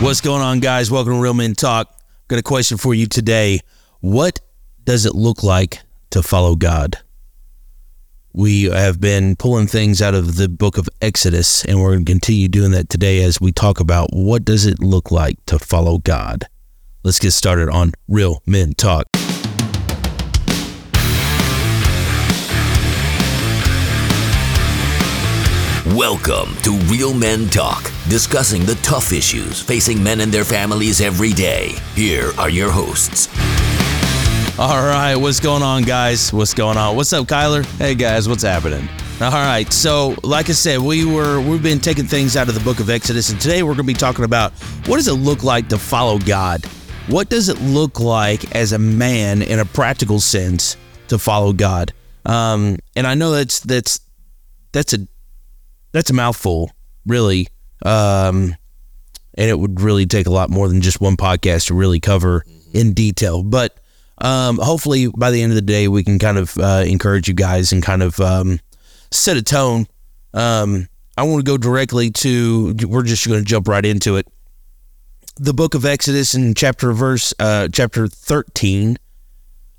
What's going on, guys? Welcome to Real Men Talk. Got a question for you today. What does it look like to follow God? We have been pulling things out of the book of Exodus, and we're going to continue doing that today as we talk about what does it look like to follow God. Let's get started on Real Men Talk. Welcome to Real Men Talk, discussing the tough issues facing men and their families every day. Here are your hosts. All right, what's going on, guys? What's going on? What's up, Kyler? Hey guys, what's happening? All right. So, like I said, we were we've been taking things out of the book of Exodus, and today we're going to be talking about what does it look like to follow God? What does it look like as a man in a practical sense to follow God? Um, and I know that's that's that's a that's a mouthful, really. Um, and it would really take a lot more than just one podcast to really cover in detail. But um, hopefully, by the end of the day, we can kind of uh, encourage you guys and kind of um, set a tone. Um, I want to go directly to. We're just going to jump right into it. The book of Exodus in chapter verse uh, chapter thirteen,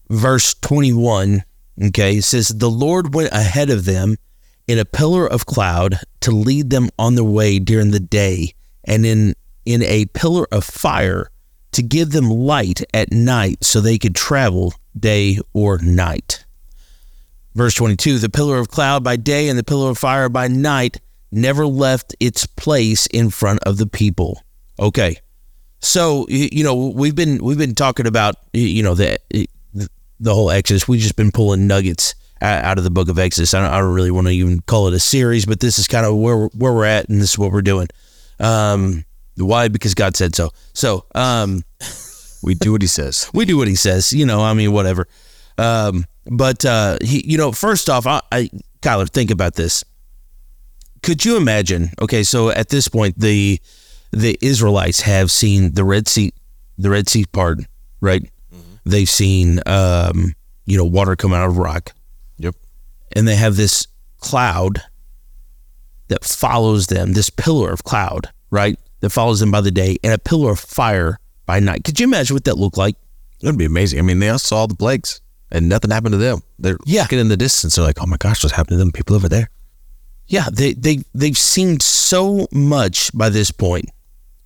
verse twenty one. Okay, it says the Lord went ahead of them in a pillar of cloud to lead them on their way during the day, and in in a pillar of fire to give them light at night so they could travel day or night. Verse 22 The pillar of cloud by day and the pillar of fire by night never left its place in front of the people. Okay. So you know we've been we've been talking about you know the the whole Exodus. We've just been pulling nuggets out of the book of Exodus. I don't, I don't really want to even call it a series, but this is kind of where where we're at, and this is what we're doing. Um, why? Because God said so. So um, We do what he says. we do what He says. You know, I mean, whatever. Um, but uh, he, you know, first off, I, I, Kyler, think about this. Could you imagine? Okay, so at this point, the the Israelites have seen the Red Sea, the Red Sea part, right? They've seen, um, you know, water come out of rock. And they have this cloud that follows them, this pillar of cloud, right? That follows them by the day, and a pillar of fire by night. Could you imagine what that looked like? It would be amazing. I mean, they all saw the plagues and nothing happened to them. They're Yeah. looking in the distance. They're like, oh my gosh, what's happening to them people over there? Yeah, they they they've seen so much by this point,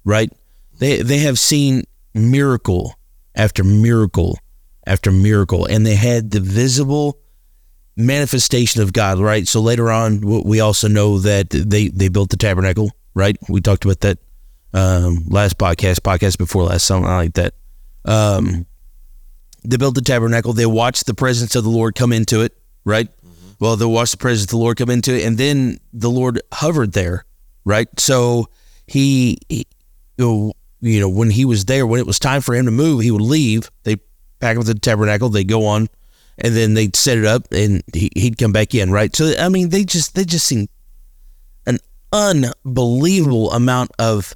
right? They they have seen miracle after miracle after miracle, and they had the visible manifestation of God, right? So later on, we also know that they they built the tabernacle, right? We talked about that um, last podcast, podcast before last, something like that. Um, they built the tabernacle. They watched the presence of the Lord come into it, right? Well, they watched the presence of the Lord come into it, and then the Lord hovered there, right? So he, he you know, you know, when he was there, when it was time for him to move, he would leave. They pack up the tabernacle, they go on, and then they'd set it up, and he, he'd come back in, right? So I mean, they just they just seen an unbelievable amount of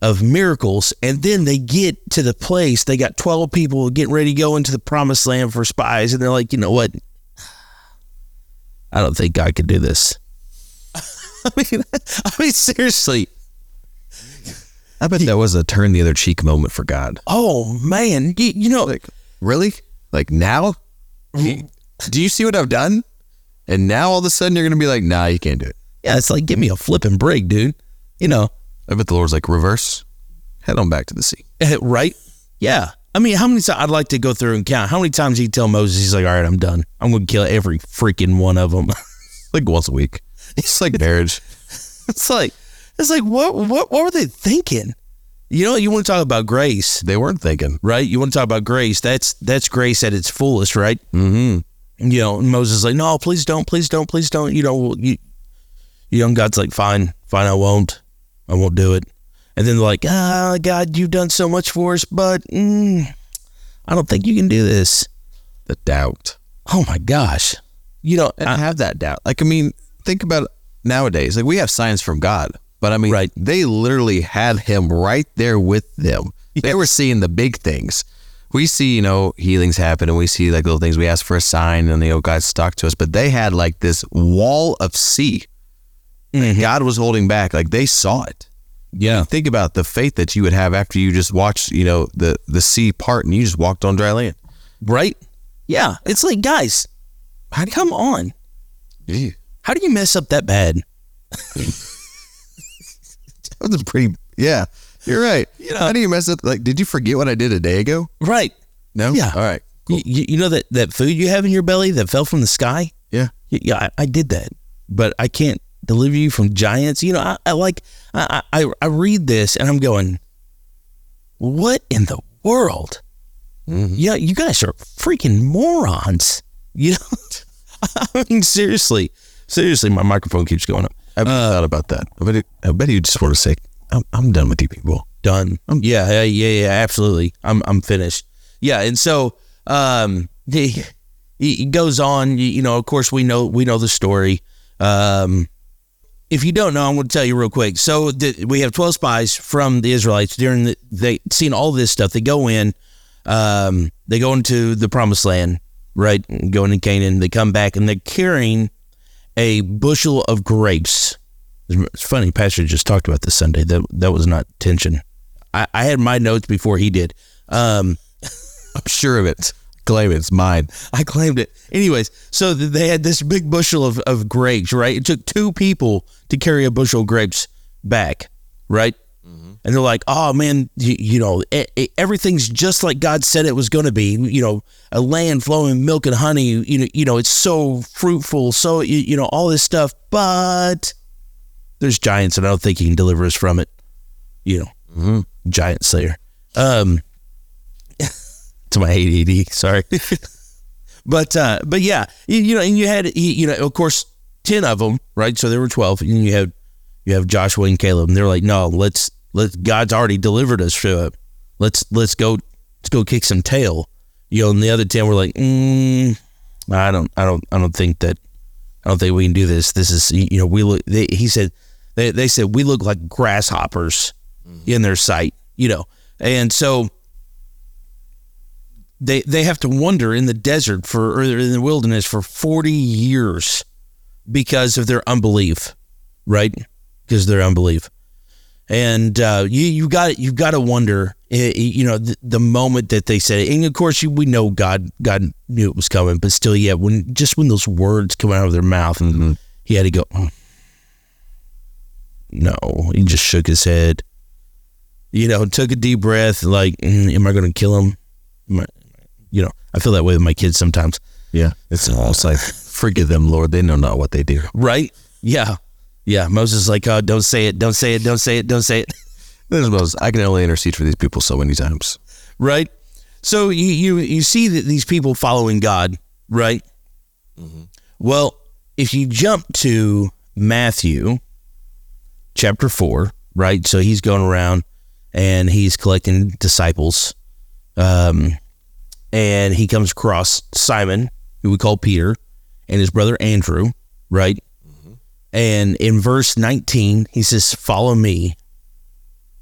of miracles, and then they get to the place. They got twelve people getting ready to go into the promised land for spies, and they're like, you know what? I don't think God could do this. I mean, I mean, seriously. I bet that was a turn the other cheek moment for God. Oh man, you, you know, Like, really? Like now? Do you see what I've done? And now all of a sudden you're going to be like, nah, you can't do it. yeah, it's like give me a flipping break, dude. You know, I bet the Lord's like, reverse, head on back to the sea. eh, right? Yeah. I mean, how many times I'd like to go through and count how many times he tell Moses, he's like, all right, I'm done. I'm going to kill every freaking one of them. Like once a week. It's like marriage. it's like, it's like, what, what, what were they thinking? You know, you want to talk about grace, They weren't thinking. right? You want to talk about grace. That's, that's grace at its fullest, right? Mm-hmm. you know, and Moses is like, no, please don't, please don't, please don't. You know, you, you know, God's like, fine, fine, I won't, I won't do it. And then they're like, ah, God, you've done so much for us, but mm, I don't think you can do this. The doubt. Oh my gosh, you know, and I- have that doubt. Like, I mean, think about it nowadays. Like, we have signs from God, but I mean, Right. they literally had him right there with them. They were seeing the big things. We see, you know, healings happen and we see like little things. We ask for a sign and, the old God stuck to us, but they had like this wall of sea. Mhm. God was holding back. Like, they saw it. Yeah. Think about the faith that you would have after you just watched, you know, the the sea part and you just walked on dry land. Right? Yeah. It's like, guys, how do you come on. Gee, How do you mess up that bad? that was a pretty. Yeah, you're right. You know- How do you mess up? Like, did you forget what I did a day ago? Right. No. Yeah. All right. You, you, you know that, that food you have in your belly that fell from the sky? Yeah. Yeah, I, I did that, but I can't deliver you from giants. You know, I, I like I, I I read this and I'm going, what in the world? Mm-hmm. Yeah, you guys are freaking morons. You know, I mean, seriously, seriously, my microphone keeps going up. I thought about that. I bet, I bet you just want to say, I'm, I'm done with you people. done. yeah, yeah, yeah, yeah, absolutely. I'm I'm finished. Yeah, and so um he, he goes on. You, you know, of course, we know we know the story. Um, if you don't know, I'm going to tell you real quick. So the, we have 12 spies from the Israelites during the they seen all this stuff. They go in, um, they go into the promised land, right? Going to Canaan. They come back and they're carrying a bushel of grapes. It's funny, Pastor just talked about this Sunday. That that was not tension. I, I had my notes before he did. Um, I'm sure of it. Claim it. It's mine. I claimed it. Anyways, so they had this big bushel of, of grapes, right? It took two people to carry a bushel of grapes back, right? And they're like, oh man, you, you know, e- e- everything's just like God said it was going to be. You know, a land flowing milk and honey. You know, you know, it's so fruitful, so you, you know, all this stuff. But there's giants, and I don't think he can deliver us from it. You know, giant slayer. Um, to my ADD, sorry. But uh, but yeah, you, you know, and you had you know, of course, ten of them, right? So there were twelve, and you have you have Joshua and Caleb, and they're like, no, let's let God's already delivered us. So let's let's go let's go kick some tail, you know. And the other ten were like, mm, I don't I don't I don't think that I don't think we can do this. This is you know we look. They, he said they they said we look like grasshoppers in their sight, you know, and so they they have to wander in the desert for or in the wilderness for 40 years because of their unbelief right because of their unbelief and uh, you you got you got to wonder eh, you know the, the moment that they said it and of course you, we know God God knew it was coming but still yeah when just when those words come out of their mouth he had to go "Mm." no he just shook his head you know took a deep breath like "Mm, am I going to kill him I- you know, I feel that way with my kids sometimes. Yeah. It's almost like, forgive them, Lord. They know not what they do. Right? Yeah. Yeah. Moses is like, oh, don't say it, don't say it, don't say it, don't say it. There's most, I can only intercede for these people so many times. right? So you you you see that these people following God, right? Well, if you jump to Matthew chapter 4, right? So he's going around and he's collecting disciples. Um and he comes across Simon, who we call Peter, and his brother Andrew, right? And in verse 19, he says, "Follow me."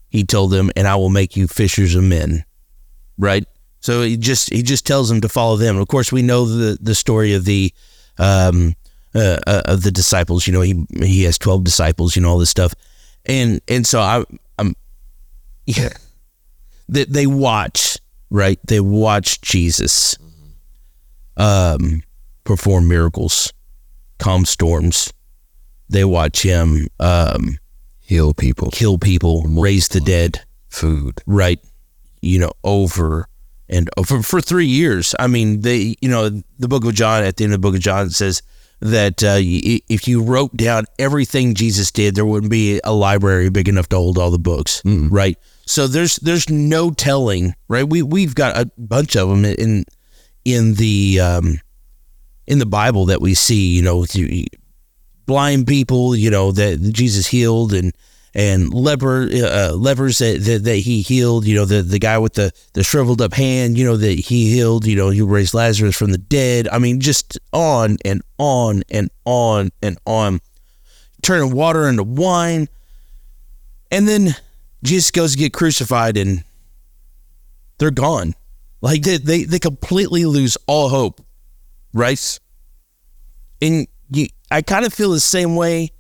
He told them, "And I will make you fishers of men." right? So he just he just tells them to follow them. Of course, we know the the story of the um uh, uh, of the disciples. You know, he he has twelve disciples. You know all this stuff, and and so I I'm yeah. They they watch right. They watch Jesus um perform miracles, calm storms. They watch him um Heal people. kill people, raise the dead. Food. right. You know over and over for three years. I mean they you know the book of john at the end of the book of john says that uh, if you wrote down everything jesus did there wouldn't be a library big enough to hold all the books. Right? So there's there's no telling right? We we've got a bunch of them in in the um in the bible that we see you know blind people, you know, that Jesus healed and and leper uh, lepers that, that that he healed, you know, the the guy with the the shriveled up hand, you know, that he healed, you know, he raised Lazarus from the dead. I mean, just on and on and on and on, turning water into wine, and then Jesus goes to get crucified and they're gone. Like they they, they completely lose all hope, right? And you, I kind of feel the same way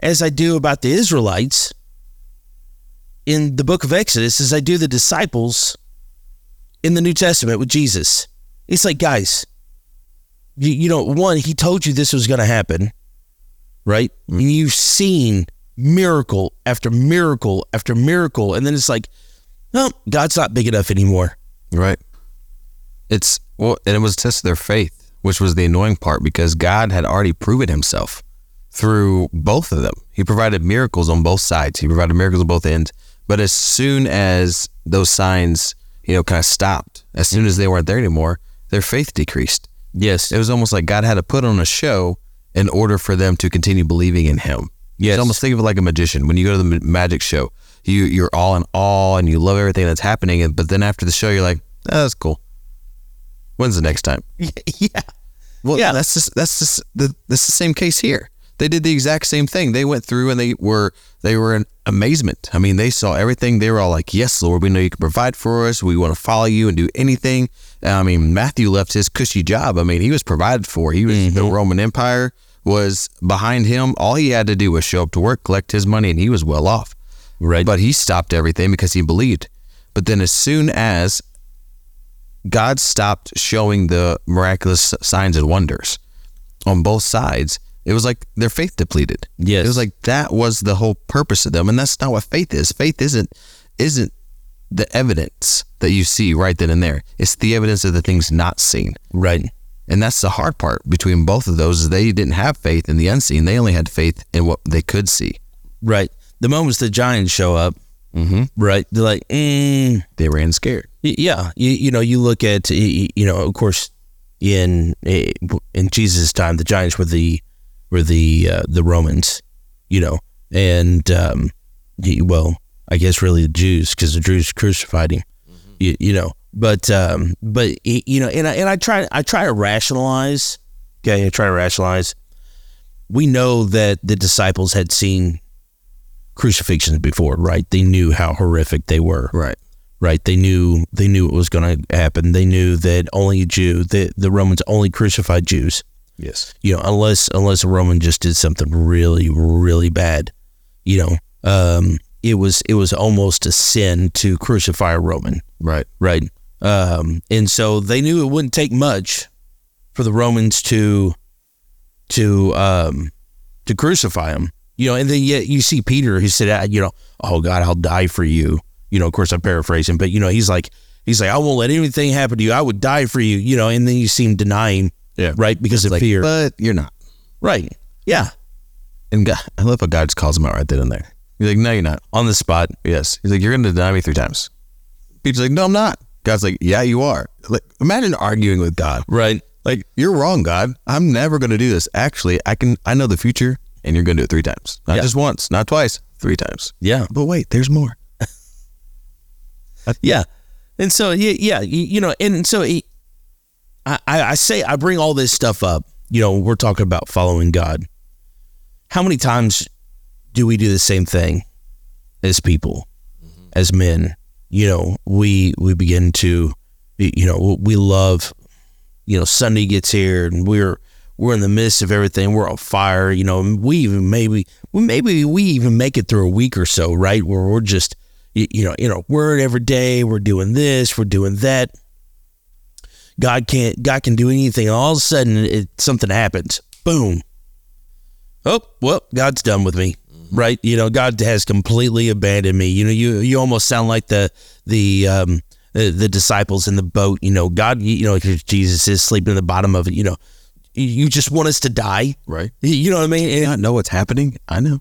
as I do about the Israelites. in the book of Exodus as I do the disciples in the New Testament with Jesus. It's like, guys, you, you know, one, he told you this was going to happen, right? Mm-hmm. And you've seen miracle after miracle after miracle. And then it's like, no, God's not big enough anymore. Right. It's well, and it was a test of their faith, which was the annoying part because God had already proven himself through both of them. He provided miracles on both sides. He provided miracles on both ends. But as soon as those signs, you know, kind of stopped, as soon as they weren't there anymore, their faith decreased. Yes. It was almost like God had to put on a show in order for them to continue believing in Him. Yes. It's almost think of it like a magician. When you go to the magic show, you you're all in awe and you love everything that's happening, and but then after the show, you're like, oh, that's cool. When's the next time? yeah. Well, Yeah. that's just that's just the that's the same case here. They did the exact same thing. They went through and they were they were in amazement. I mean, they saw everything. They were all like, "Yes, Lord, we know you can provide for us. We want to follow you and do anything." I mean, Matthew left his cushy job. I mean, he was provided for. He was the mm-hmm. Roman Empire was behind him. All he had to do was show up to work, collect his money, and he was well off. Right. But he stopped everything because he believed. But then, as soon as God stopped showing the miraculous signs and wonders on both sides, it was like their faith depleted. Yes. It was like that was the whole purpose of them. And that's not what faith is. Faith isn't isn't the evidence that you see right then and there. It's the evidence of the things not seen. right. And that's the hard part between both of those is they didn't have faith in the unseen. They only had faith in what they could see. Right. The moments the Giants show up, Mm-hmm. right, they're like, mm, They ran scared. Yeah, you, you know, you look at you know, of course, in eh, in Jesus' time, the giants were the were the uh, the Romans, you know, and um, well, I guess really the Jews because the Jews crucified him, you, you know, but um, but you know, and I and I try I try to rationalize, okay, I try to rationalize. We know that the disciples had seen crucifixions before, right? They knew how horrific they were Right. Right? They knew they knew it was going to happen. They knew that only a Jew, the the Romans only crucified Jews. Yes. You know, unless unless a Roman just did something really really bad, you know, um, it was it was almost a sin to crucify a Roman, Right. right? Um, and so they knew it wouldn't take much for the Romans to to um, to crucify him. You know, and then yet you see Peter who said, ah, you know, oh God, I'll die for you. You know, of course I'm paraphrasing, but you know, he's like he's like, I won't let anything happen to you. I would die for you. You know, and then you see him denying, Yeah. right, because of Like, fear, but you're not. right? Yeah, And God, I love how God just calls him out right then and there. He's like, no, you're not. on the spot. Yes. He's like, you're going to deny me three times. Peter's like, no, I'm not. God's like, yeah, you are. Like, imagine arguing with God. Right. Like, you're wrong, God. I'm never going to do this. Actually, I can. I know the future, and you're going to do it three times, not Yeah. just once, not twice, three times. Yeah. But wait, there's more. Yeah. And so, yeah, yeah you, know, and so he, I, I I say, I bring all this stuff up. You know, we're talking about following God. How many times do we do the same thing as people, mm-hmm. as men? You know, we we begin to, you know, we love, you know, Sunday gets here and we're we're in the midst of everything. We're on fire. You know, we even maybe we maybe we even make it through a week or so, right? Where we're just you, know, you know in our word every day. We're doing this. We're doing that. God can't. God can do anything. All of a sudden, it, something happens. Boom. Oh well, God's done with me, right? You know, God has completely abandoned me. You know, you you almost sound like the the um the, the disciples in the boat. You know, God. You know, Jesus is sleeping in the bottom of it. You know, you- just want us to die, Right. You know what I mean? And- I know what's happening. I know.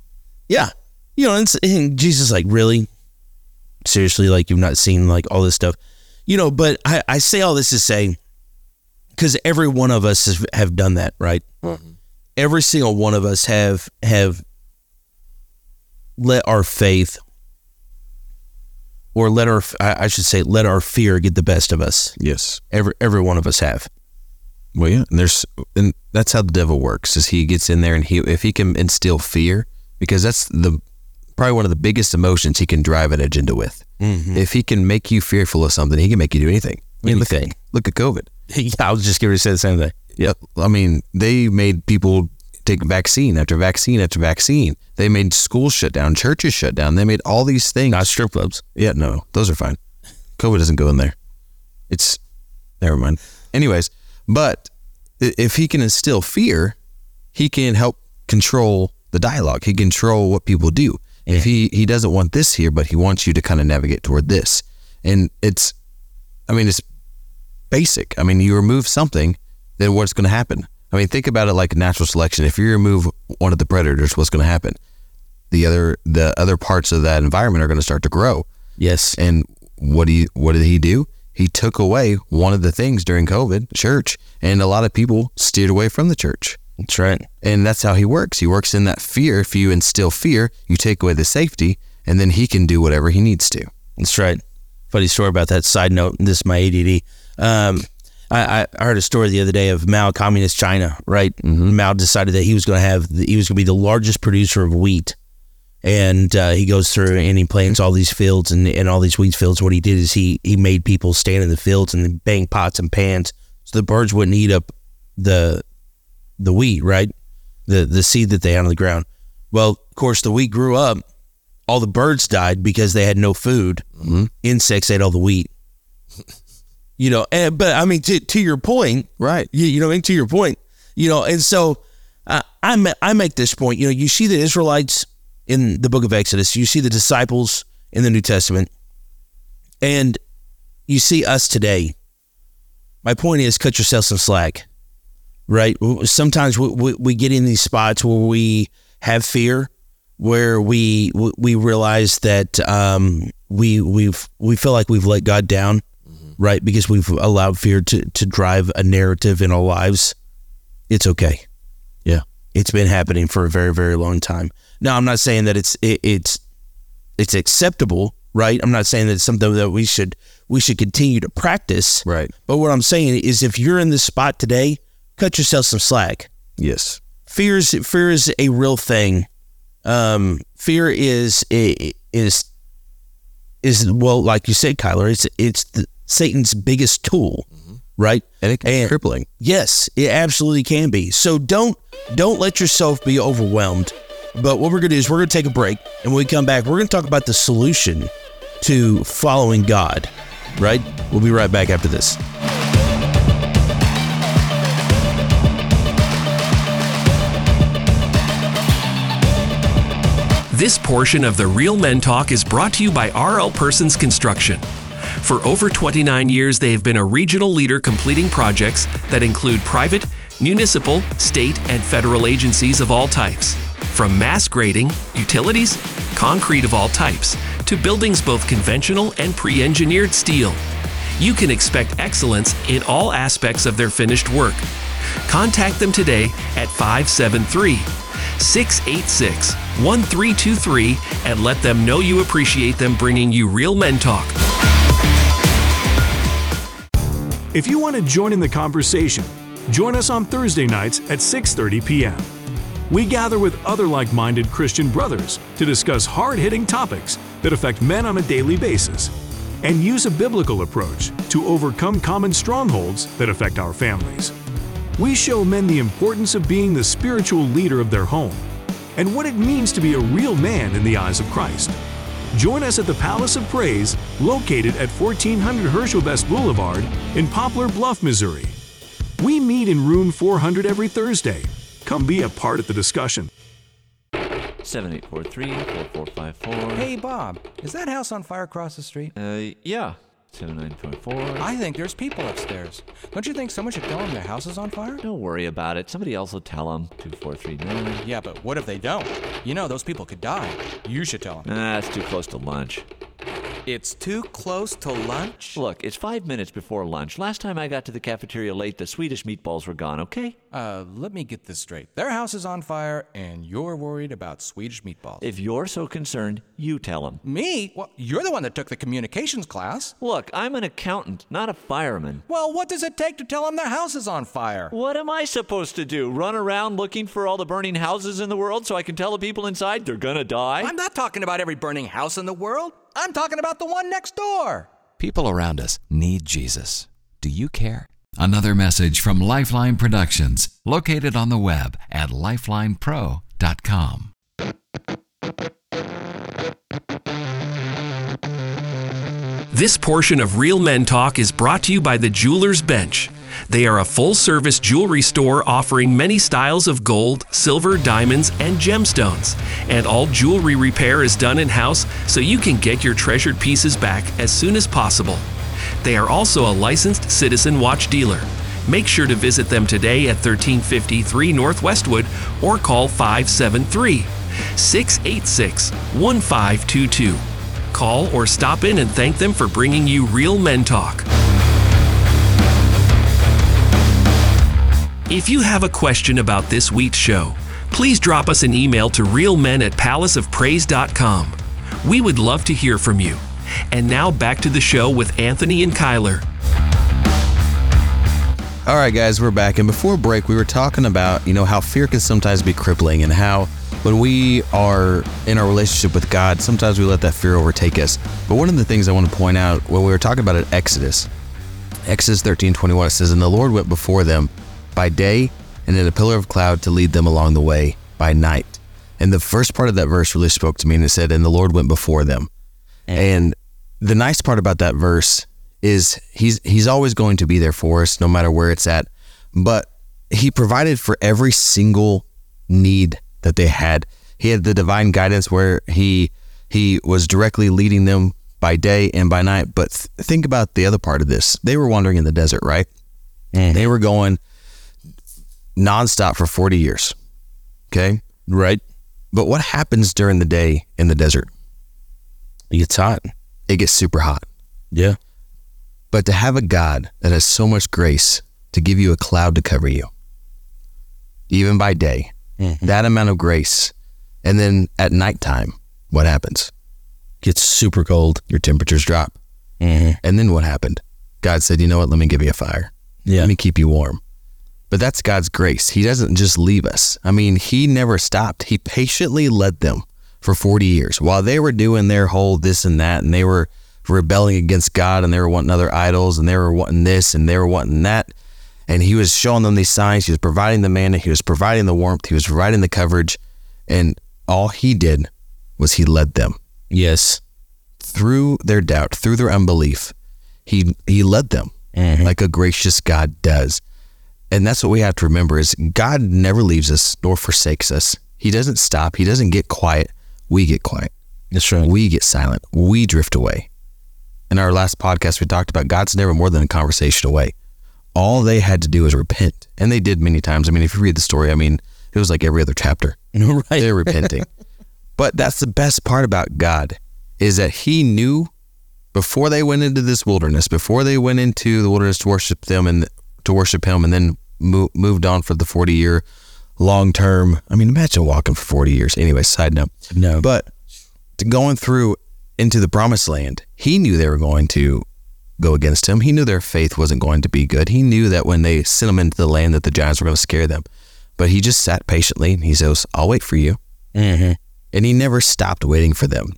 yeah. You know, and, and Jesus like, really? Seriously, like you've not seen like all this stuff. You know, but I, I say all this to say, because every one of us has, have done that, right? Mm-hmm. Every single one of us have have let our faith, or let our I I should say, let our fear get the best of us. Yes. Every every one of us have. Well, yeah, and there's and that's how the devil works. Is he gets in there and he if he can instill fear because that's the probably one of the biggest emotions he can drive an agenda with. Mm-hmm. If he can make you fearful of something, he can make you do anything. I mean, look- Anything. Look, at COVID. yeah, I was just going to say the same thing. Yeah, I mean, they made people take vaccine after vaccine after vaccine. They made schools shut down, churches shut down. They made all these things. Not strip clubs. Yeah, no, those are fine. COVID doesn't go in there. It's never mind. Anyways, but if he can instill fear, he can help control the dialogue. He can control what people do. If he he doesn't want this here, but he wants you to kind of navigate toward this, and it's, I mean, it's basic. I mean, you remove something, then what's going to happen? I mean, think about it like natural selection. If you remove one of the predators, what's going to happen? The other the other parts of that environment are going to start to grow. Yes. And what he what did he do? He took away one of the things during COVID, church, and a lot of people steered away from the church. That's right. And that's how he works. He works in that fear. If you instill fear, you take away the safety, and then he can do whatever he needs to. That's right. Funny story about that. Side note: This is my ADD. Um, I, I heard a story the other day of Mao, communist China. Right, Mao decided that he was going to have the, he was going to be the largest producer of wheat, and uh, he goes through and he plants all these fields and, and all these wheat fields. What he did is he he made people stand in the fields and then bang pots and pans so the birds wouldn't eat up the the wheat. Right, the the seed that they had on the ground. Well, of course, the wheat grew up. All the birds died because they had no food insects ate all the wheat. You know, and, but I mean, to, to your point, Right. you, you know, and to your point, you know, and so uh, I I make this point. You know, you see the Israelites in the Book of Exodus, you see the disciples in the New Testament, and you see us today. My point is, cut yourself some slack, right? Sometimes we, we, we get in these spots where we have fear, where we we- realize that um, we we've we feel like we've let God down, right? Because we've allowed fear to to drive a narrative in our lives. It's okay. Yeah. It's been happening for a very very long time. Now, I'm not saying that it's it, it's it's acceptable, right? I'm not saying that it's something that we should we should continue to practice, Right. But what I'm saying is, if you're in this spot today, cut yourself some slack Yes. fear is fear is a real thing. Um, fear is is is well, like you said, Kyler. It's it's the, Satan's biggest tool, right? And it can be And- crippling. Yes, it absolutely can be. So don't don't let yourself be overwhelmed. But what we're gonna do is we're gonna take a break, and when we come back, we're gonna talk about the solution to following God. Right? We'll be right back after this. This portion of the Real Men Talk is brought to you by RL Persons Construction. For over 29 years, they have been a regional leader completing projects that include private, municipal, state, and federal agencies of all types. From mass grading, utilities, concrete of all types, to buildings both conventional and pre engineered steel. You can expect excellence in all aspects of their finished work. Contact them today at 573 686 1323 and let them know you appreciate them bringing you Real Men Talk. If you want to join in the conversation, join us on Thursday nights at 6:30 p.m. We gather with other like-minded Christian brothers to discuss hard-hitting topics that affect men on a daily basis and use a biblical approach to overcome common strongholds that affect our families. We show men the importance of being the spiritual leader of their home and what it means to be a real man in the eyes of Christ. Join us at the Palace of Praise, located at 1400 Herschel Best Boulevard in Poplar Bluff, Missouri. We meet in room 400 every Thursday. Come be a part of the discussion. 7843-4454. Hey, Bob, is that house on fire across the street? Uh, yeah. 79.4. I think there's people upstairs. Don't you think someone should tell them their house is on fire? Don't worry about it. Somebody else will tell them. 2439. Yeah, but what if they don't? You know, those people could die. You should tell them. Nah, it's too close to lunch. It's too close to lunch? Look, it's five minutes before lunch. Last time I got to the cafeteria late, the Swedish meatballs were gone, okay? Uh, let me get this straight. Their house is on fire, and you're worried about Swedish meatballs. If you're so concerned, you tell them. Me? Well, you're the one that took the communications class. Look, I'm an accountant, not a fireman. Well, what does it take to tell them their house is on fire? What am I supposed to do? Run around looking for all the burning houses in the world so I can tell the people inside they're gonna die? I'm not talking about every burning house in the world. I'm talking about the one next door. People around us need Jesus. Do you care? Another message from Lifeline Productions, located on the web at lifelinepro.com. This portion of Real Men Talk is brought to you by the Jeweler's Bench. They are a full service jewelry store offering many styles of gold, silver, diamonds, and gemstones. And all jewelry repair is done in house so you can get your treasured pieces back as soon as possible. They are also a licensed Citizen Watch dealer. Make sure to visit them today at 1353 North Westwood or call 573 686 1522. Call or stop in and thank them for bringing you Real Men Talk. If you have a question about this week's show, please drop us an email to realmen at palaceofpraise.com. We would love to hear from you. And now back to the show with Anthony and Kyler. All right, guys, we're back. And before break, we were talking about, you know, how fear can sometimes be crippling and how when we are in our relationship with God, sometimes we let that fear overtake us. But one of the things I want to point out when we were talking about it, Exodus, Exodus 13 21, it says, And the Lord went before them by day and in a pillar of cloud to lead them along the way by night. And the first part of that verse really spoke to me and it said, And the Lord went before them. And the nice part about that verse is he's he's always going to be there for us no matter where it's at. But he provided for every single need that they had. He had the divine guidance where he he was directly leading them by day and by night. But th- think about the other part of this. They were wandering in the desert, right? Eh. They were going nonstop for 40 years. Okay? Right. But what happens during the day in the desert? It gets hot. It gets super hot. Yeah. But to have a God that has so much grace to give you a cloud to cover you, even by day, that amount of grace. And then at nighttime, what happens? Gets super cold. Your temperatures drop. Mm-hmm. And then what happened? God said, you know what? Let me give you a fire. Yeah. Let me keep you warm. But that's God's grace. He doesn't just leave us. I mean, He never stopped. He patiently led them for 40 years while they were doing their whole this and that, and they were rebelling against God, and they were wanting other idols, and they were wanting this, and they were wanting that. And He was showing them these signs. He was providing the manna. He was providing the warmth. He was providing the coverage. And all He did was He led them Yes. through their doubt, through their unbelief, he he led them mm-hmm. like a gracious God does. And that's what we have to remember is God never leaves us nor forsakes us. He doesn't stop. He doesn't get quiet. We get quiet. That's right. We get silent. We drift away. In our last podcast, we talked about God's never more than a conversation away. All they had to do was repent. And they did many times. I mean, if you read the story, I mean, it was like every other chapter. right. They're repenting. but that's the best part about God is that he knew before they went into this wilderness, before they went into the wilderness to worship them and to worship him and then mo- moved on for the 40 year long term. I mean, imagine walking for 40 years. Anyway, side note. No. But to going through into the promised land, he knew they were going to go against him. He knew their faith wasn't going to be good. He knew that when they sent them into the land that the giants were going to scare them. But he just sat patiently and he says, I'll wait for you. Mm-hmm. And he never stopped waiting for them.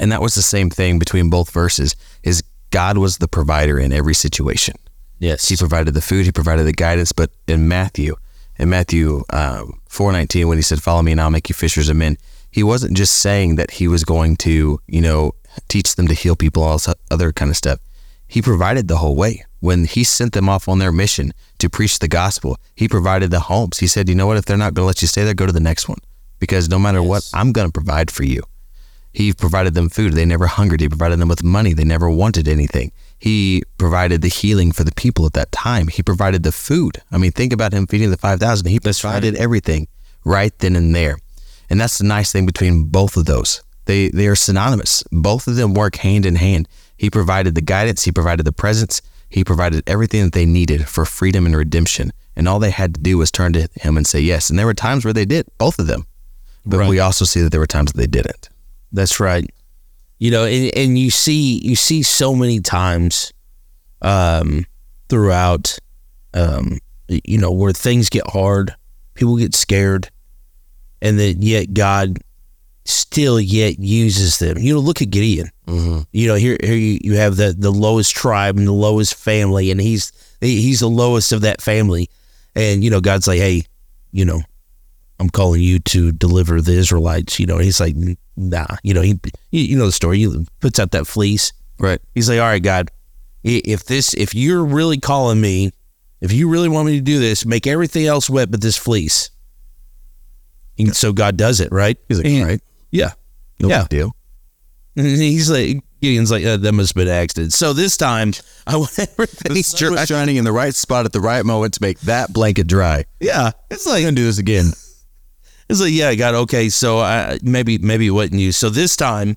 And that was the same thing between both verses is God was the provider in every situation. Yes. He provided the food, he provided the guidance. But in Matthew, in Matthew um, 4.19, when he said, follow me and I'll make you fishers of men, he wasn't just saying that he was going to, you know, teach them to heal people, all this other kind of stuff. He provided the whole way. When he sent them off on their mission to preach the gospel, he provided the homes. He said, you know what, if they're not going to let you stay there, go to the next one. Because no matter what, I'm going to provide for you. He provided them food. They never hungered. He provided them with money. They never wanted anything. He provided the healing for the people at that time. He provided the food. I mean, think about him feeding the 5,000. He provided everything right then and there. And that's the nice thing between both of those. They they are synonymous. Both of them work hand in hand. He provided the guidance, he provided the presence, he provided everything that they needed for freedom and redemption. And all they had to do was turn to him and say yes. And there were times where they did, both of them. But Right. we also see that there were times that they didn't. That's right. You know, and, and you see you see so many times um, throughout, um, you know, where things get hard, people get scared, and that yet God still yet uses them. You know, look at Gideon. You know, here here you, you have the the lowest tribe and the lowest family, and he's he's the lowest of that family, and you know God's like, hey, you know, I'm calling you to deliver the Israelites. You know, he's like, nah, you know, he you know the story. He puts out that fleece. Right. He's like, all right, God, if this, if you're really calling me, if you really want me to do this, make everything else wet but this fleece. And so God does it, right? He's like, And- right, Yeah. no Yeah. deal. And he's like, Gideon's like, uh, that must have been an accident. So this time, I want everything The sun was shining in the right spot at the right moment to make that blanket dry. Yeah. It's like, I'm gonna do this again. It's like, yeah, God, okay, so I, maybe maybe it wasn't you. So this time,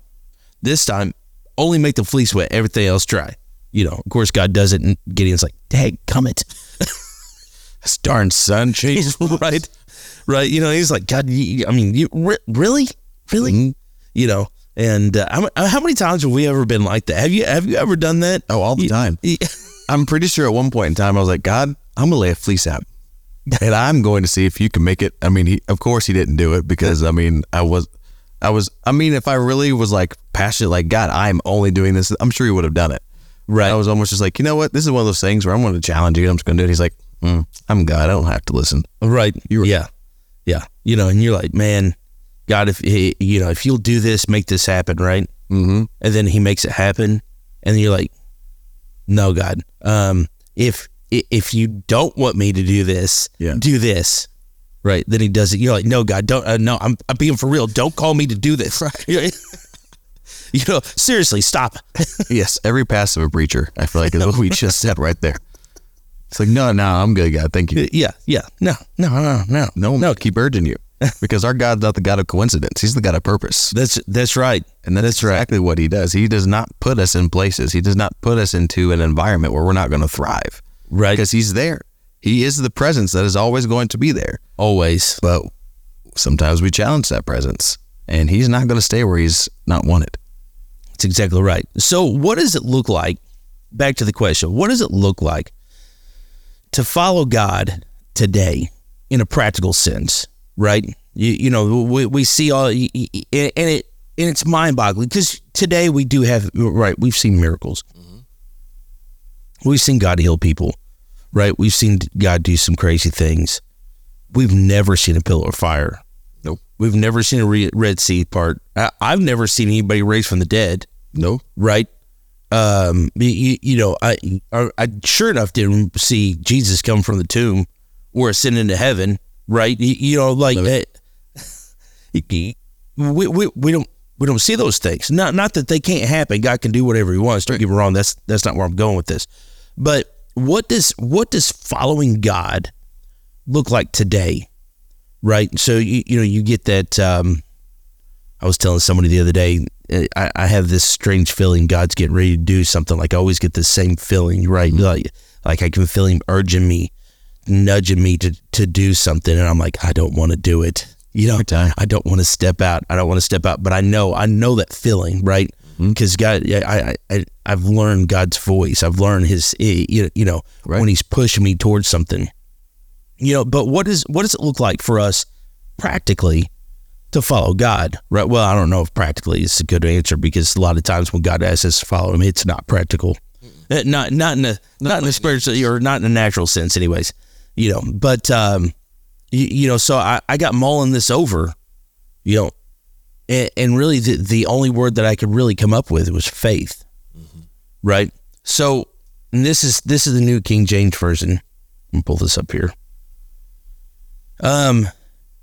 this time, only make the fleece wet, everything else dry. You know, of course, God does it, and Gideon's like, "Dang, come it, darn sun changed. right, right." You know, he's like, "God, you, I mean, you re- really, really, Mm-hmm. you know." And uh, how, how many times have we ever been like that? Have you have you ever done that? Oh, all the You- time. I'm pretty sure at one point in time I was like, God, I'm gonna lay a fleece out, and I'm going to see if you can make it. I mean, he, of course he didn't do it because I mean, I was, I was. I mean, if I really was like passionate, like God, I'm only doing this. I'm sure he would have done it. Right. I was almost just like, you know what? This is one of those things where I'm going to challenge you. I'm just going to do it. He's like, mm, I'm God. I don't have to listen. Right. You were, yeah. Yeah. You know, and you're like, man, God, if he, you know, if you'll do this, make this happen, right? Mm-hmm. And then he makes it happen, and you're like, no, God, um, if if you don't want me to do this, Yeah. do this, right? Then he does it. You're like, no, God, don't. Uh, no, I'm I'm being for real. Don't call me to do this. Right. you know, seriously, stop. yes, every pass of a preacher, I feel like is what we just said right there. It's like, no, no, I'm good, God. Thank you. yeah. Yeah. No. No. No. No. No, no, keep urging you because our God's not the God of coincidence. He's the God of purpose. That's that's right. And that's exactly what he does. He does not put us in places. He does not put us into an environment where we're not going to thrive. Right. Because he's there. He is the presence that is always going to be there. Always. But sometimes we challenge that presence. And he's not going to stay where he's not wanted. That's exactly right. So, what does it look like? Back to the question: What does it look like to follow God today in a practical sense? Right? You, you know, we, we see all, and it and it's mind-boggling because today we do have right. We've seen miracles. We've seen God heal people. Right? We've seen God do some crazy things. We've never seen a pillar of fire. Nope. We've never seen a re- Red Sea part. I, I've never seen anybody raised from the dead No. right? Um, you, you know, I, I, I sure enough didn't see Jesus come from the tomb or ascend into heaven, right? You, you know, like eh, we, we we don't we don't see those things. Not not that they can't happen. God can do whatever He wants. Don't get me wrong. That's that's not where I'm going with this. But what does what does following God look like today? Right. So you you know you get that. Um, I was telling somebody the other day, uh, I, I have this strange feeling God's getting ready to do something. Like I always get the same feeling, right? Like, like I can feel Him urging me, nudging me to to do something, and I'm like, I don't want to do it. You know. I don't want to step out. I don't want to step out, but I know, I know that feeling, right? Because God, I, I, I, I've learned God's voice. I've learned His, eh, you you know, Right. when He's pushing me towards something. You know, but what is what does it look like for us practically to follow God, right? Well, I don't know if practically is a good answer because a lot of times when God asks us to follow Him, it's not practical, Uh, not not in a not, in a spiritual or not in a natural sense, anyways. You know, but um, you, you know, so I, I got mulling this over, you know, and, and really the the only word that I could really come up with was faith, right? So and this is this is the New King James version. Let me pull this up here. Um,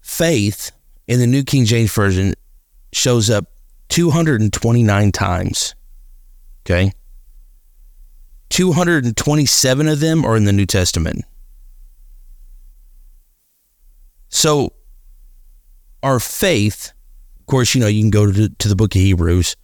faith in the New King James Version shows up 229 times. Okay. 227 of them are in the New Testament. So, our faith, of course, you know, you can go to, to the book of Hebrews,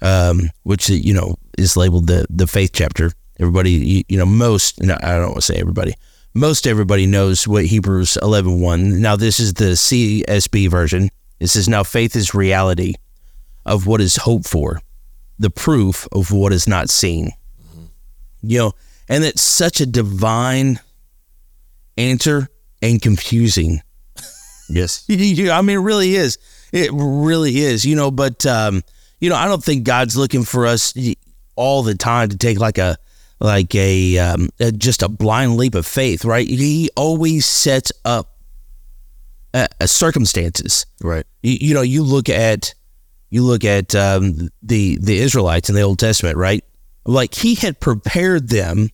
um, which, you know, is labeled the, the faith chapter. Everybody, you, you know, most, no, I don't want to say everybody, most everybody knows what Hebrews 11 1. Now, this is the CSB version. It says, Now faith is reality of what is hoped for, the proof of what is not seen. You know, and it's such a divine answer and confusing. Yes. I mean, it really is. It really is. You know, but um, you know, I don't think God's looking for us all the time to take like a like a, um, a just a blind leap of faith, right? He always sets up uh, uh, circumstances. Right. You, you know, you look at you look at um, the the Israelites in the Old Testament, right? Like he had prepared them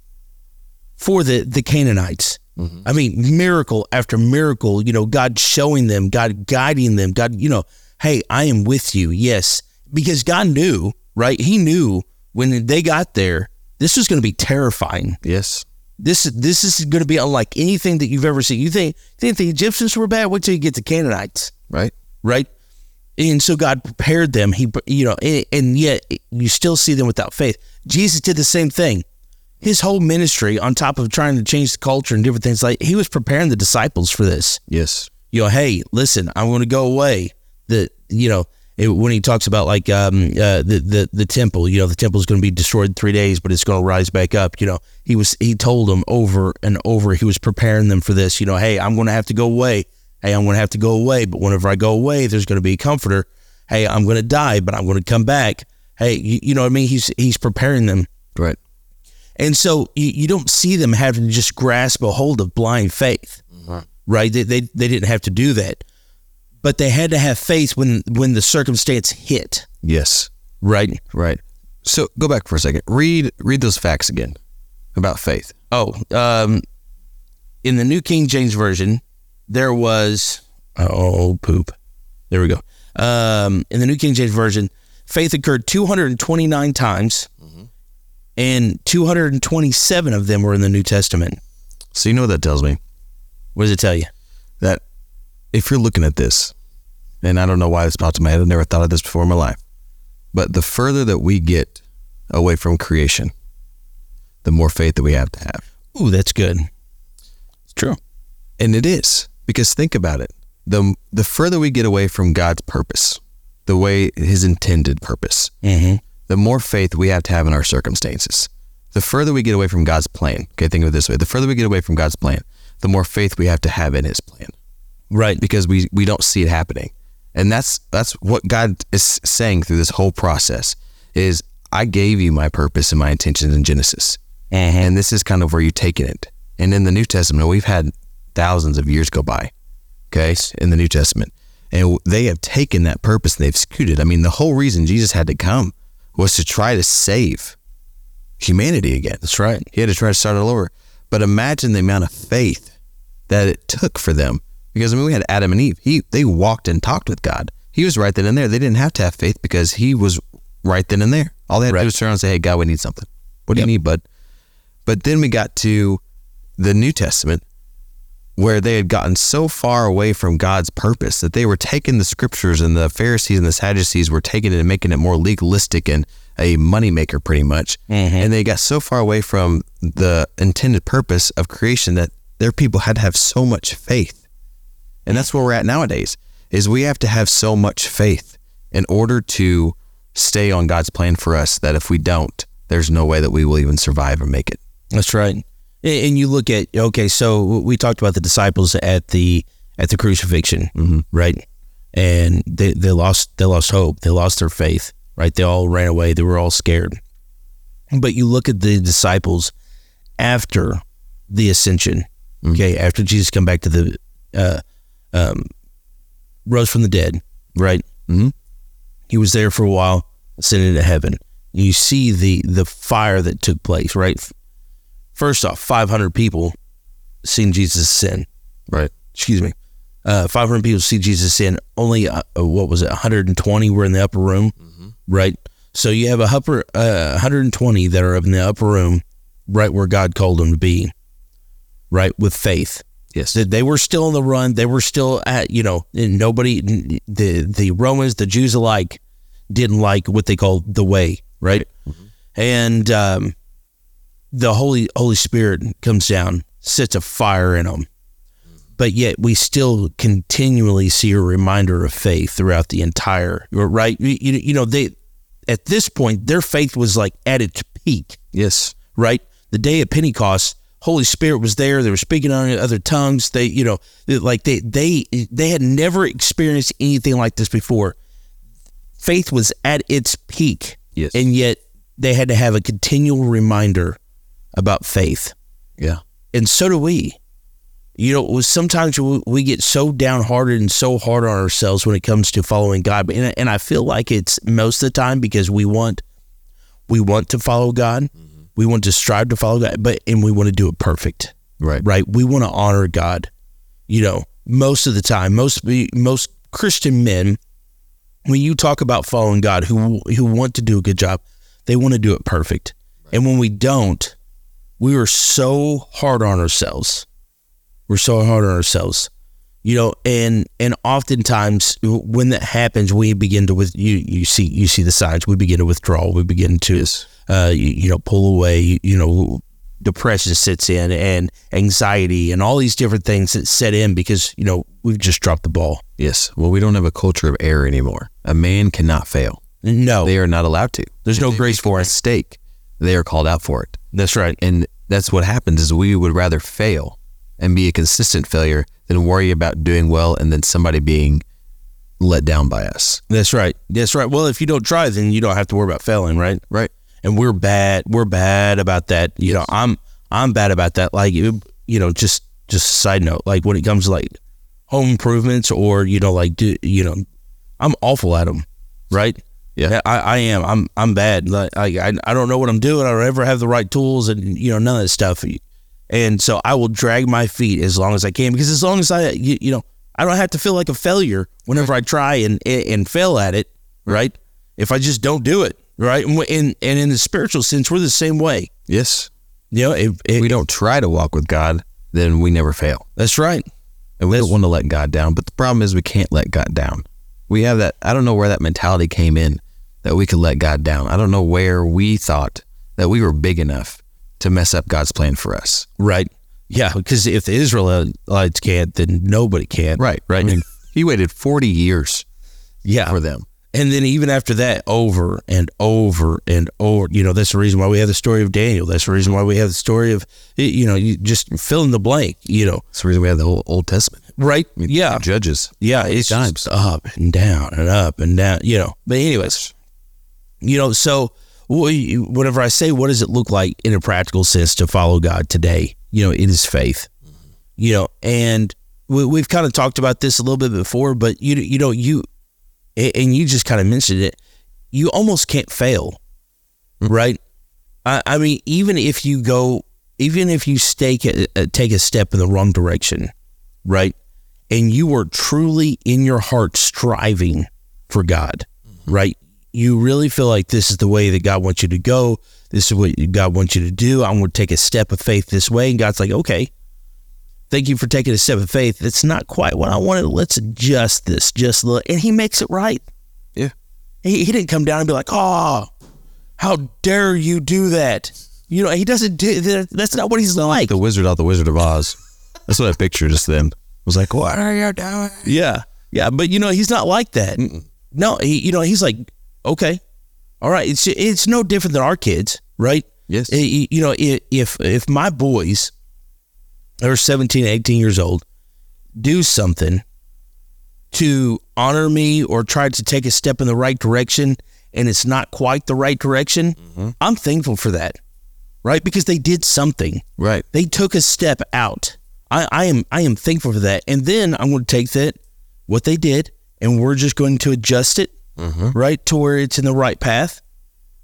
for the the Canaanites. Mm-hmm. I mean, miracle after miracle. You know, God showing them, God guiding them, God. You know, hey, I am with you. Yes, because God knew, right? He knew when they got there, this was going to be terrifying. Yes. This this is going to be unlike anything that you've ever seen. You think think the Egyptians were bad? Wait till you get the Canaanites Right. right? And so God prepared them. He, you know, and, and yet you still see them without faith. Jesus did the same thing. His whole ministry, on top of trying to change the culture and different things, like he was preparing the disciples for this. Yes. You know, hey, listen, I'm going to go away. The, you know, it, when he talks about like um, uh, the the the temple, you know, the temple is going to be destroyed in three days, but it's going to rise back up. You know, he was he told them over and over. He was preparing them for this. You know, hey, I'm going to have to go away. Hey, I'm going to have to go away. But whenever I go away, there's going to be a comforter. Hey, I'm going to die, but I'm going to come back. Hey, you, you know what I mean? He's he's preparing them. Right. And so you, you don't see them having to just grasp a hold of blind faith, right? They, they, they didn't have to do that, but they had to have faith when, when the circumstance hit, Yes. right? Right. So go back for a second. Read read those facts again about faith. Oh, um, in the New King James Version, there was, oh, poop. There we go. Um, in the New King James Version, faith occurred 229 times, and 227 of them were in the New Testament. So you know what that tells me? What does it tell you? That if you're looking at this, and I don't know why this popped in my head, I've never thought of this before in my life, but the further that we get away from creation, the more faith that we have to have. Ooh, that's good. It's true. And it is because think about it. The the further we get away from God's purpose, the way His intended purpose, Mm-hmm. The more faith we have to have in our circumstances. The further we get away from God's plan, okay, think of it this way: the further we get away from God's plan, the more faith we have to have in His plan, Right. because we we don't see it happening, and that's that's what God is saying through this whole process. Is I gave you my purpose and my intentions in Genesis, mm-hmm. and this is kind of where you're taking it. And in the New Testament, we've had thousands of years go by, okay, in the New Testament, and they have taken that purpose and they've skewed it. I mean, the whole reason Jesus had to come was to try to save humanity again. That's right. He had to try to start it all over. But imagine the amount of faith that it took for them. Because I mean, we had Adam and Eve. He they walked and talked with God. He was right then and there. They didn't have to have faith because he was right then and there. All they had to do was turn around and say, "Hey, God, we need something. What do Yep. you need, bud?" But then we got to the New Testament, where they had gotten so far away from God's purpose that they were taking the scriptures and the Pharisees and the Sadducees were taking it and making it more legalistic and a moneymaker, pretty much. Mm-hmm. And they got so far away from the intended purpose of creation that their people had to have so much faith. And that's where we're at nowadays is we have to have so much faith in order to stay on God's plan for us that if we don't, there's no way that we will even survive or make it. That's right. And you look at okay, so we talked about the disciples at the at the crucifixion, right? And they, they lost they lost hope. They lost their faith, right? They all ran away. They were all scared. But you look at the disciples after the ascension, okay, after Jesus come back to the uh, um, rose from the dead, right? Mm-hmm. He was there for a while, ascended to heaven. You see the the fire that took place, right? First off, 500 people seen Jesus sin. Right. Excuse me. Uh, 500 people see Jesus sin. Only, uh, uh, what was it, 120 were in the upper room, right? So you have a upper, uh, 120 that are in the upper room, right where God called them to be, right, with faith. Yes. They were still on the run. They were still at, you know, and nobody, the the Romans, the Jews alike, didn't like what they called the way, right? And um, the Holy Holy Spirit comes down, sets a fire in them. But yet we still continually see a reminder of faith throughout the entire right. You, you know they at this point their faith was like at its peak Yes. right? The day of Pentecost, Holy Spirit was there. They were speaking on other tongues. They, you know, like they they they had never experienced anything like this before. faith was at its peak. Yes. And yet they had to have a continual reminder about faith. Yeah. And so do we. You know, sometimes we, we get so downhearted and so hard on ourselves when it comes to following God. And, and I feel like it's most of the time because we want we want to follow God. Mm-hmm. We want to strive to follow God, but and we want to do it perfect. Right. Right. We want to honor God. You know, most of the time, most most Christian men, when you talk about following God, who who want to do a good job, they want to do it perfect. And when we don't, we are so hard on ourselves. We're so hard on ourselves, you know. And and oftentimes when that happens, we begin to with you you see you see the signs. We begin to withdraw. We begin to uh, you, you know pull away. You, you know depression sits in and anxiety and all these different things that set in because you know we've just dropped the ball. Yes. Well, we don't have a culture of error anymore. A man cannot fail. No, They are not allowed to. there's no If grace for a it. Mistake. They are called out for it. That's right. And that's what happens is we would rather fail and be a consistent failure than worry about doing well and then somebody being let down by us. That's right. That's right. Well, if you don't try, then you don't have to worry about failing, right? Right. And we're bad. We're bad about that. You know, I'm I'm bad about that. Like you, you know, just just side note. Like when it comes to like home improvements or you know, like do you know, I'm awful at them. Right. Yeah. I, I am. I'm I'm bad. Like I, I I don't know what I'm doing. I don't ever have the right tools and you know none of that stuff. And so I will drag my feet as long as I can because as long as I you, you know I don't have to feel like a failure whenever I try and and fail at it. Right. If I just don't do it. Right. And and, and in the spiritual sense, we're the same way. Yes. You know, if, If we don't try to walk with God, then we never fail. that's right. And we don't want to let God down. But the problem is we can't let God down. We have that I don't know where that mentality came in that we could let God down. I don't know where we thought that we were big enough to mess up God's plan for us. Right. Yeah. Because if the Israelites can't, then nobody can. Right. Right. I mean, he waited 40 years yeah. for them. And then even after that, over and over and over, you know, that's the reason why we have the story of Daniel. That's the reason why we have the story of, you know, you just fill in the blank, you know, That's the reason we have the whole Old Testament. right? I mean, Yeah. Judges. Yeah. It's times. up and down and up and down, you know. But, anyways, you know, so wh- whenever I say, what does it look like in a practical sense to follow God today? You know, it is faith, mm-hmm. you know, and we, we've kind of talked about this a little bit before, but you, you know, you, and you just kind of mentioned it, you almost can't fail, mm-hmm. right? I, I mean, even if you go, even if you stake a, a, uh, take a step in the wrong direction, right? And you are truly in your heart striving for God, mm-hmm. right? You really feel like this is the way that God wants you to go. This is what God wants you to do. I'm going to take a step of faith this way. And God's like, okay, thank you for taking a step of faith. It's not quite what I wanted. Let's adjust this just a little. And he makes it right. Yeah. He, he didn't come down and be like, oh, how dare you do that? You know, he doesn't do that. That's not what he's like. The wizard out the Wizard of Oz. That's what I pictured just then. I was like, what are you doing? Yeah. Yeah. But, you know, he's not like that. No, he, you know, he's like, okay, all right. It's, it's no different than our kids, right? Yes. Eh, You know, i- if, if my boys are 17, 18 years old, do something to honor me or try to take a step in the right direction and it's not quite the right direction, I'm thankful for that, right? Because they did something. Right. They took a step out. I, I am I am thankful for that. And then I'm going to take that what they did and we're just going to adjust it Mm-hmm. right to where it's in the right path.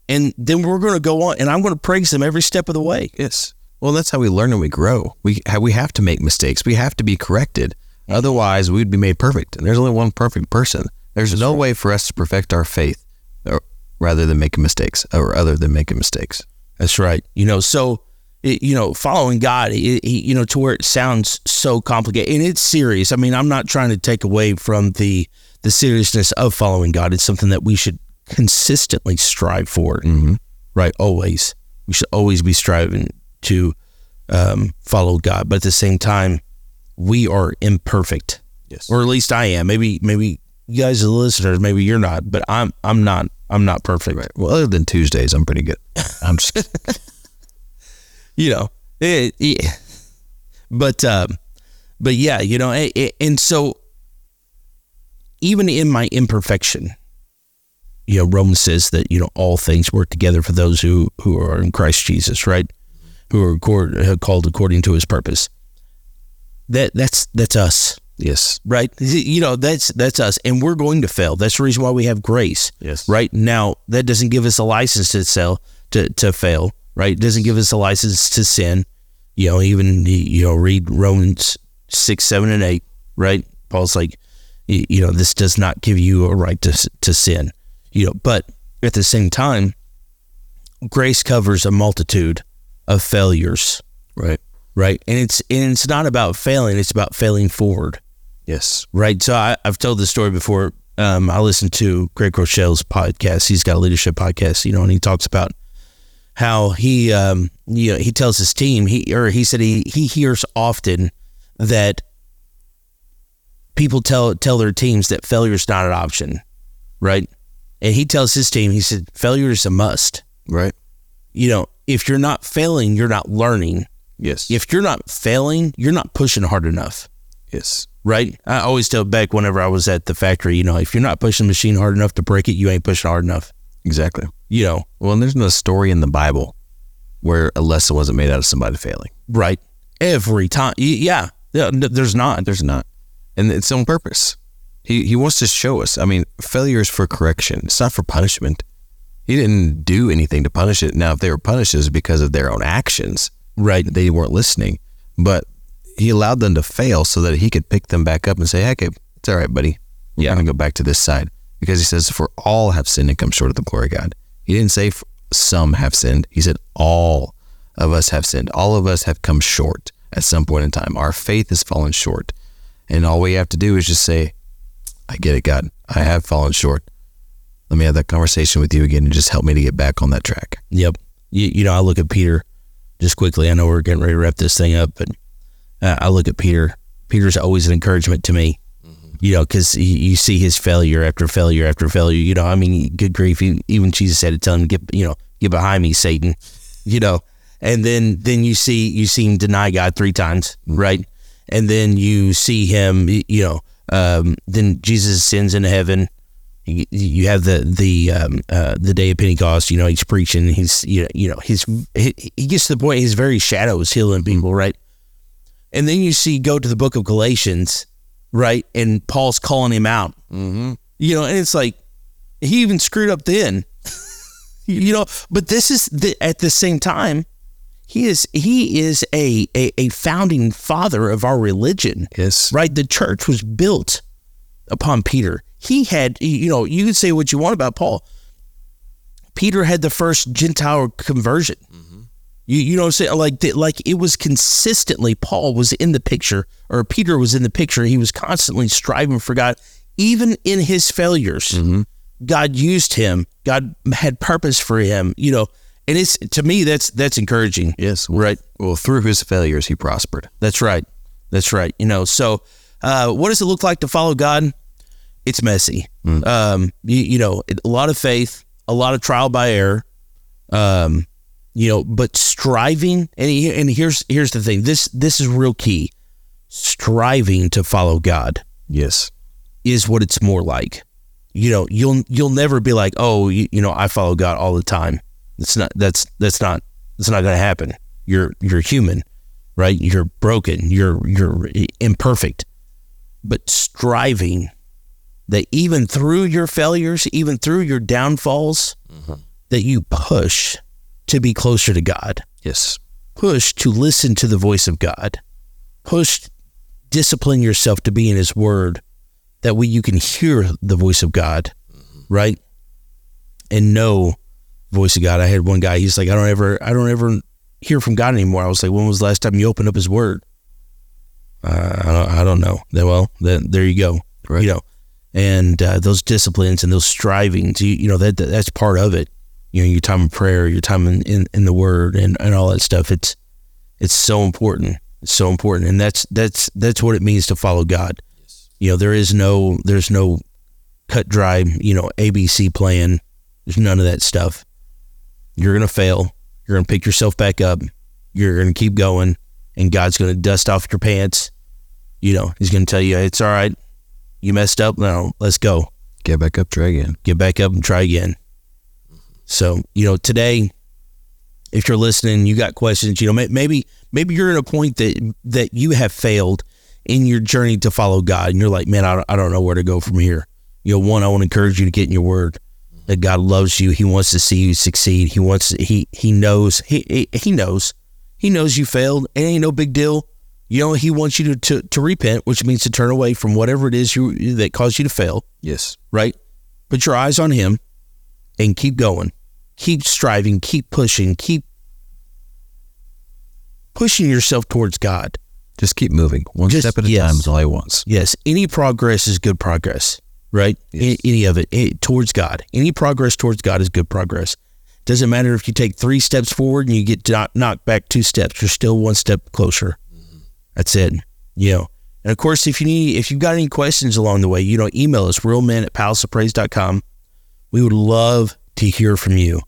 And then we're going to go on and I'm going to praise them every step of the way. Yes. Well, that's how we learn and we grow. We we have to make mistakes. We have to be corrected. Otherwise, we'd be made perfect. And there's only one perfect person. There's no way for us to perfect our faith, or, rather than making mistakes, or other than making mistakes. That's right. You know, so it, you know, following God, it, it- you know, to where it sounds so complicated and it's serious. I mean, I'm not trying to take away from the the seriousness of following God. It's something that we should consistently strive for. Mm-hmm. Right? Always, we should always be striving to um, follow God, but at the same time, we are imperfect. Yes. or at least I am. Maybe, maybe you guys, the listeners, maybe you're not, but I'm, I'm not, I'm not perfect. Right. Well, other than Tuesdays, I'm pretty good. I'm just you know, it, it- but um, but yeah, you know, it, it- and so even in my imperfection, you know Romans says that you know all things work together for those who who are in Christ Jesus, right? Who are accord, uh, called according to His purpose. That that's that's us, Yes. right? You know that's that's us, and we're going to fail. That's the reason why we have grace. Yes. Right now, that doesn't give us a license to sell to to fail. Right? It doesn't give us a license to sin. You know, even you know, read Romans six, seven, and eight. Right? Paul's like, you know, this does not give you a right to to sin. You know, but at the same time, grace covers a multitude of failures. Right. Right? And it's and it's not about failing. It's about failing forward Yes. right? So I, I've told this story before. Um, I listened to Craig Groeschel's podcast. He's got a leadership podcast, you know, and he talks about how he, um, you know, he tells his team he or he said he he hears often that people tell tell their teams that failure is not an option, right? And he tells his team, he said, failure is a must. Right. You know, if you're not failing, you're not learning. Yes. If you're not failing, you're not pushing hard enough yes. right? I always tell Beck whenever I was at the factory, you know, if you're not pushing the machine hard enough to break it, you ain't pushing hard enough. Exactly. You know, Well, and there's no story in the Bible where a lesson wasn't made out of somebody failing. right? Every time, yeah, yeah. There's not. There's not. And it's on purpose. He he wants to show us. I mean, failure is for correction. It's not for punishment. He didn't do anything to punish it. Now, if they were punished, it was because of their own actions. Right. They weren't listening. But he allowed them to fail so that he could pick them back up and say, "Hey, it's all right, buddy. We're Yeah. gonna go back to this side." Because he says, "For all have sinned and come short of the glory of God." He didn't say some have sinned. He said all of us have sinned. All of us have come short at some point in time. Our faith has fallen short. And all we have to do is just say, I get it, God. I have fallen short. Let me have that conversation with you again and just help me to get back on that track. Yep. You, you know, I look at Peter just quickly. I know we're getting ready to wrap this thing up, but uh, I look at Peter. Peter's always an encouragement to me. You know, because you, you see his failure after failure after failure. You know, I mean, good grief. Even Jesus had to tell him, "Get, you know, get behind me, Satan." You know, and then then you see you see him deny God three times, right? And then you see him, you know, um, then Jesus ascends into heaven. You, you have the the um, uh, the day of Pentecost. You know, he's preaching. He's you know, you know his he, he gets to the point. His very shadow is healing people, right? And then you see go to the book of Galatians, right? And Paul's calling him out. Mm-hmm. You know, and it's like he even screwed up then. you know, but this is the, at the same time. He is he is a, a a founding father of our religion Yes. right? The church was built upon Peter. He had, you know, you can say what you want about Paul. Peter had the first Gentile conversion. Mm-hmm. You, you know what I'm saying? Like, the- like it was consistently Paul was in the picture, or Peter was in the picture. He was constantly striving for God, even in his failures. Mm-hmm. God used him. God had purpose for him. You know, and it's to me that's that's encouraging. Yes. Right. Well, through his failures, he prospered. That's right. That's right. You know, so uh, what does it look like to follow God? It's messy. Um, you, you know, a lot of faith, a lot of trial by error. Um, you know, but striving and and here's here's the thing. This this is real key. Striving to follow God Yes. is what it's more like. You know, you'll you'll never be like, oh, you, you know, I follow God all the time. It's not that's that's not that's not going to happen. You're you're human, right? You're broken. You're you're imperfect. But striving that even through your failures, even through your downfalls, mm-hmm. that you push to be closer to God Yes. push to listen to the voice of God. Push, discipline yourself to be in His Word. That way you can hear the voice of God, mm-hmm. right? And know voice of God. I had one guy. He's like, I don't ever, I don't ever hear from God anymore. I was like, when was the last time you opened up His Word? Uh, I don't, I don't know. Well, then there you go. Right. You know, and uh, those disciplines and those strivings, you, you know, that, that that's part of it. You know, your time in prayer, your time in, in, in the Word, and, and all that stuff. It's it's so important. It's so important, and that's that's that's what it means to follow God. You know, there is no there's no cut dry you know ABC plan. There's none of that stuff. You're gonna fail. You're gonna pick yourself back up. You're gonna keep going, and God's gonna dust off your pants. You know, He's gonna tell you it's all right. You messed up. Now let's go. Get back up, try again. get back up and try again. So, you know, today, if you're listening, you got questions, you know, maybe, maybe you're at a point that, that you have failed in your journey to follow God and you're like, man, I don't, I don't know where to go from here. You know, one, I want to encourage you to get in your word that God loves you. He wants to see you succeed. He wants, he, he knows, he, he, he knows, he knows you failed. It ain't no big deal. You know, he wants you to, to, to repent, which means to turn away from whatever it is you, that caused you to fail Yes. right? Put your eyes on him and keep going. Keep striving, keep pushing, keep pushing yourself towards God. Just keep moving. One Just- step at a yes. time is all he wants. Yes, any progress is good progress, right? Yes. Any of it eh, towards God. Any progress towards God is good progress. Doesn't matter if you take three steps forward and you get knocked back two steps. You're still one step closer. That's it. You know. And of course, if you need, if you've got any questions along the way, you know, email us realmen at palaceofpraise.com. We would love to hear from you.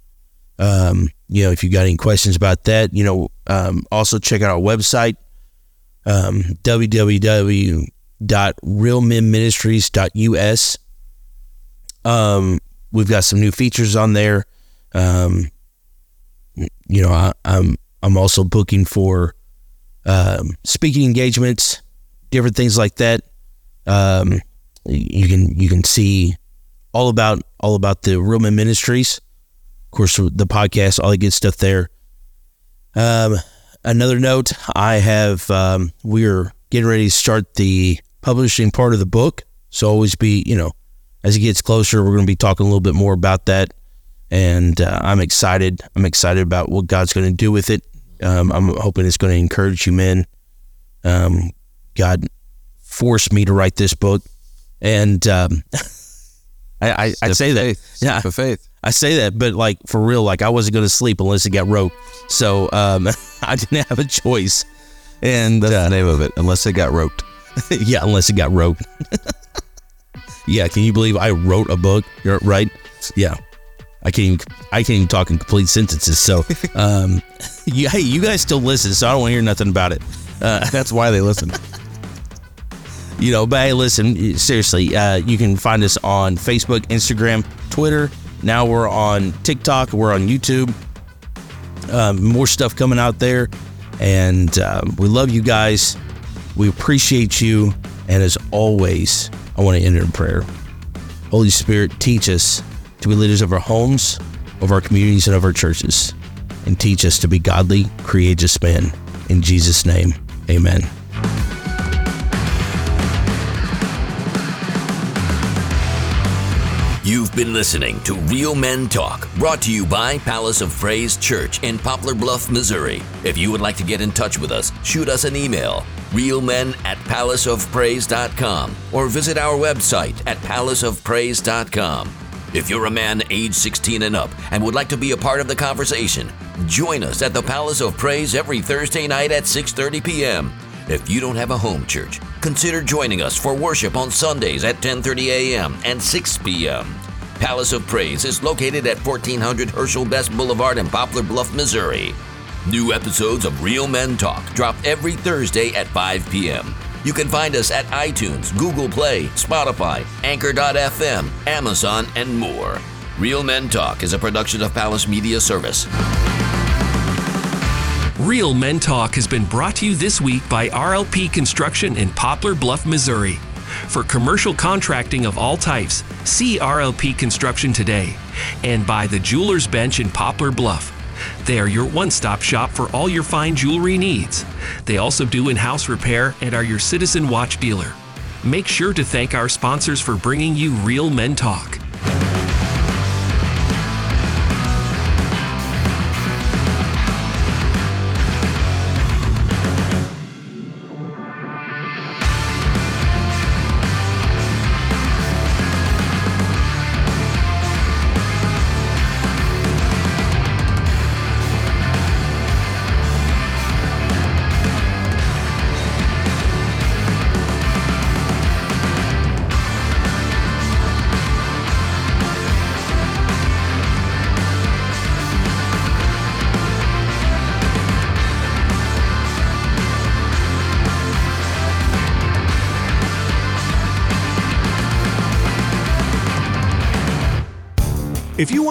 Um, you know, if you've got any questions about that, you know, um, also check out our website, um, www.realmenministries.us. Um, we've got some new features on there. Um, you know, I, I'm I'm also booking for um, speaking engagements, different things like that. Um, you can you can see all about all about the Real Men Ministries. Of course, the podcast, all the good stuff there. Um, another note, I have um, we're getting ready to start the publishing part of the book. So always be, you know, as it gets closer, we're going to be talking a little bit more about that, and uh, I'm excited. I'm excited about what God's going to do with it. Um, I'm hoping it's going to encourage you men. Um, God forced me to write this book, and um, I, I, I say that, yeah, For faith. I say that, but like for real, like I wasn't going to sleep unless it got wrote. So um, I didn't have a choice, and That's uh, the name of it, unless it got roped. yeah, unless it got wrote. yeah, can you believe I wrote a book? You're right. Yeah, I can't. Even, I can't even talk in complete sentences. So, um, you, hey, you guys still listen, so I don't want to hear nothing about it. That's why they listen. you know, but hey, listen, seriously, uh, you can find us on Facebook, Instagram, Twitter. Now we're on TikTok. We're on YouTube. Um, more stuff coming out there, and um, we love you guys. We appreciate you, and as always, I want to end in prayer. Holy Spirit, teach us to be leaders of our homes, of our communities, and of our churches, and teach us to be godly, courageous men. In Jesus' name, Amen. You've been listening to Real Men Talk, brought to you by Palace of Praise Church in Poplar Bluff, Missouri. If you would like to get in touch with us, shoot us an email, realmen at palaceofpraise.com, or visit our website at palaceofpraise.com. If you're a man age 16 and up and would like to be a part of the conversation, join us at the Palace of Praise every Thursday night at 6:30 p.m. If you don't have a home church, consider joining us for worship on Sundays at 10:30 a.m. and 6 p.m. Palace of Praise is located at 1400 Herschel Best Boulevard in Poplar Bluff, Missouri. New episodes of Real Men Talk drop every Thursday at 5 p.m. You can find us at iTunes, Google Play, Spotify, Anchor.fm, Amazon, and more. Real Men Talk is a production of Palace Media Service. Real Men Talk has been brought to you this week by RLP Construction in Poplar Bluff, Missouri. For commercial contracting of all types, see RLP Construction today. And by the Jeweler's Bench in Poplar Bluff. They are your one stop shop for all your fine jewelry needs. They also do in house repair and are your citizen watch dealer. Make sure to thank our sponsors for bringing you Real Men Talk.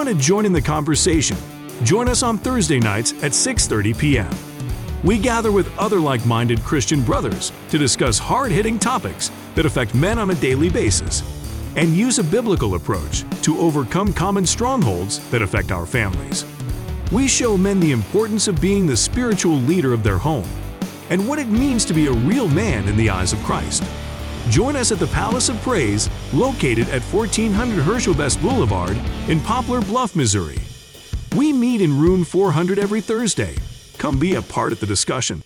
Want to join in the conversation, join us on Thursday nights at 6:30 p.m. We gather with other like-minded Christian brothers to discuss hard-hitting topics that affect men on a daily basis and use a biblical approach to overcome common strongholds that affect our families. We show men the importance of being the spiritual leader of their home and what it means to be a real man in the eyes of Christ. Join us at the Palace of Praise, located at 1400 Herschel Best Boulevard in Poplar Bluff, Missouri. We meet in room 400 every Thursday. Come be a part of the discussion.